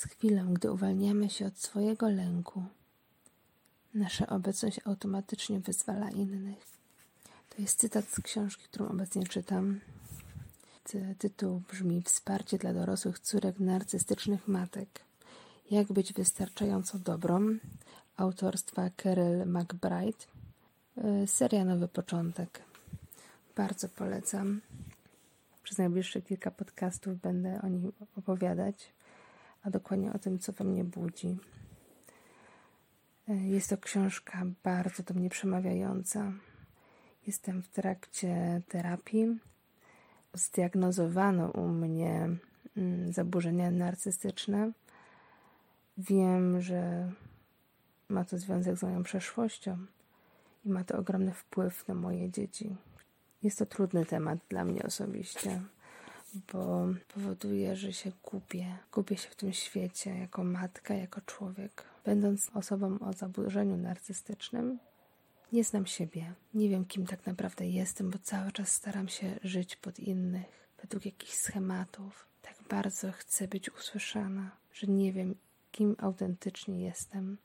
Z chwilą, gdy uwalniamy się od swojego lęku, nasza obecność automatycznie wyzwala innych. To jest cytat z książki, którą obecnie czytam. Tytuł brzmi Wsparcie dla dorosłych córek narcystycznych matek. Jak być wystarczająco dobrą? Autorstwa Carol McBride. Y, seria Nowy Początek. Bardzo polecam. Przez najbliższe kilka podcastów będę o nim opowiadać, a dokładnie o tym, co we mnie budzi. Y, jest to książka bardzo do mnie przemawiająca. Jestem w trakcie terapii. Zdiagnozowano u mnie mm, zaburzenia narcystyczne. Wiem, że ma to związek z moją przeszłością i ma to ogromny wpływ na moje dzieci. Jest to trudny temat dla mnie osobiście, bo powoduje, że się gubię. Gubię się w tym świecie jako matka, jako człowiek. Będąc osobą o zaburzeniu narcystycznym, nie znam siebie. Nie wiem, kim tak naprawdę jestem, bo cały czas staram się żyć pod innych, według jakichś schematów. Tak bardzo chcę być usłyszana, że nie wiem, kim autentycznie jestem.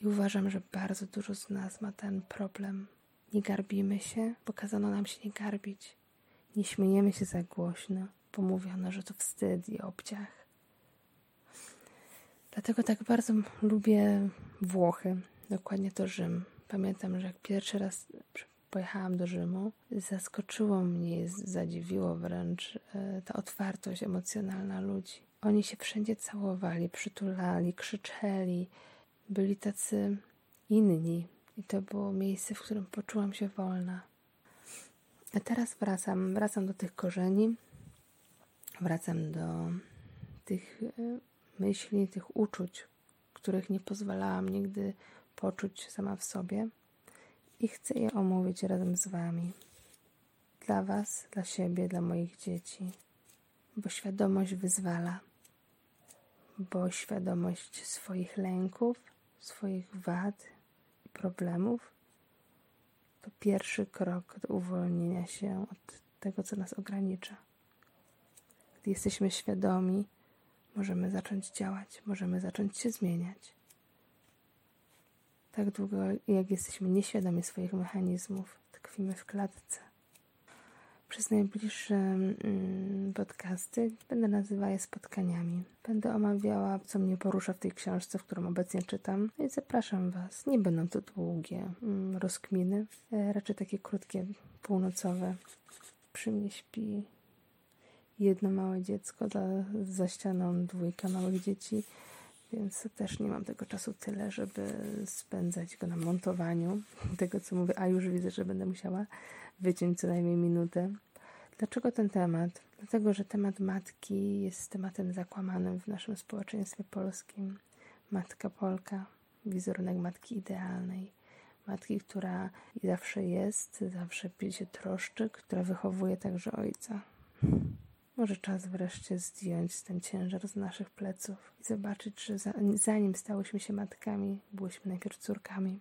I uważam, że bardzo dużo z nas ma ten problem. Nie garbimy się, bo kazano nam się nie garbić. Nie śmiejemy się za głośno, bo mówiono, że to wstyd i obciach. Dlatego tak bardzo lubię Włochy, dokładnie to Rzym. Pamiętam, że jak pierwszy raz pojechałam do Rzymu, zaskoczyło mnie, zadziwiło wręcz e, ta otwartość emocjonalna ludzi. Oni się wszędzie całowali, przytulali, krzyczeli, byli tacy inni. I to było miejsce, w którym poczułam się wolna. A teraz wracam, wracam do tych korzeni, wracam do tych e, myśli, tych uczuć, których nie pozwalałam nigdy poczuć sama w sobie. I chcę je omówić razem z Wami. Dla Was, dla siebie, dla moich dzieci, bo świadomość wyzwala, bo świadomość swoich lęków, swoich wad i problemów to pierwszy krok do uwolnienia się od tego, co nas ogranicza. Gdy jesteśmy świadomi, możemy zacząć działać, możemy zacząć się zmieniać tak długo, jak jesteśmy nieświadomi swoich mechanizmów, tkwimy w klatce. Przez najbliższe mm, podcasty będę nazywała je spotkaniami. Będę omawiała, co mnie porusza w tej książce, w którą obecnie czytam. No I zapraszam Was. Nie będą to długie mm, rozkminy, e, raczej takie krótkie, północowe. Przy mnie śpi jedno małe dziecko, za, za ścianą dwójka małych dzieci więc też nie mam tego czasu tyle, żeby spędzać go na montowaniu tego, co mówię, a już widzę, że będę musiała wyciąć co najmniej minutę. Dlaczego ten temat? Dlatego, że temat matki jest tematem zakłamanym w naszym społeczeństwie polskim. Matka Polka, wizerunek matki idealnej, matki, która zawsze jest, zawsze się troszczy, która wychowuje także ojca. Może czas wreszcie zdjąć ten ciężar z naszych pleców i zobaczyć, że zanim stałyśmy się matkami, byłyśmy najpierw córkami.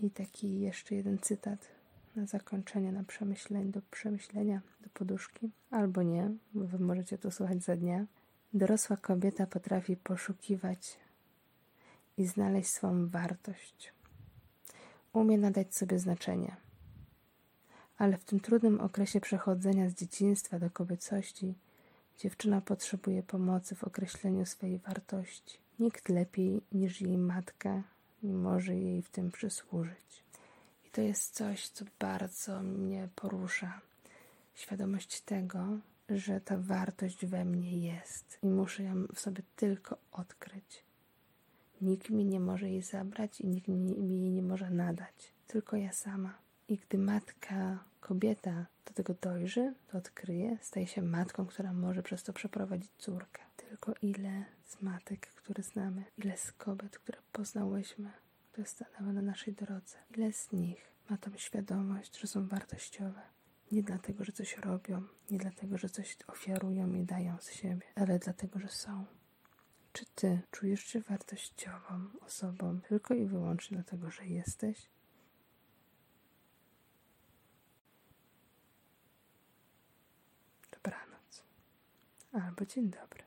I taki jeszcze jeden cytat na zakończenie, na przemyślenie, do przemyślenia, do poduszki, albo nie, bo wy możecie to słuchać za dnia. Dorosła kobieta potrafi poszukiwać i znaleźć swą wartość. Umie nadać sobie znaczenie ale w tym trudnym okresie przechodzenia z dzieciństwa do kobiecości dziewczyna potrzebuje pomocy w określeniu swojej wartości. Nikt lepiej niż jej matka nie może jej w tym przysłużyć. I to jest coś, co bardzo mnie porusza. Świadomość tego, że ta wartość we mnie jest i muszę ją w sobie tylko odkryć. Nikt mi nie może jej zabrać i nikt mi jej nie może nadać, tylko ja sama. I gdy matka, kobieta do tego dojrzy, to odkryje, staje się matką, która może przez to przeprowadzić córkę. Tylko ile z matek, które znamy, ile z kobiet, które poznałyśmy, które stanęły na naszej drodze, ile z nich ma tą świadomość, że są wartościowe. Nie dlatego, że coś robią, nie dlatego, że coś ofiarują i dają z siebie, ale dlatego, że są. Czy ty czujesz się wartościową osobą tylko i wyłącznie dlatego, że jesteś? albo dzień dobry.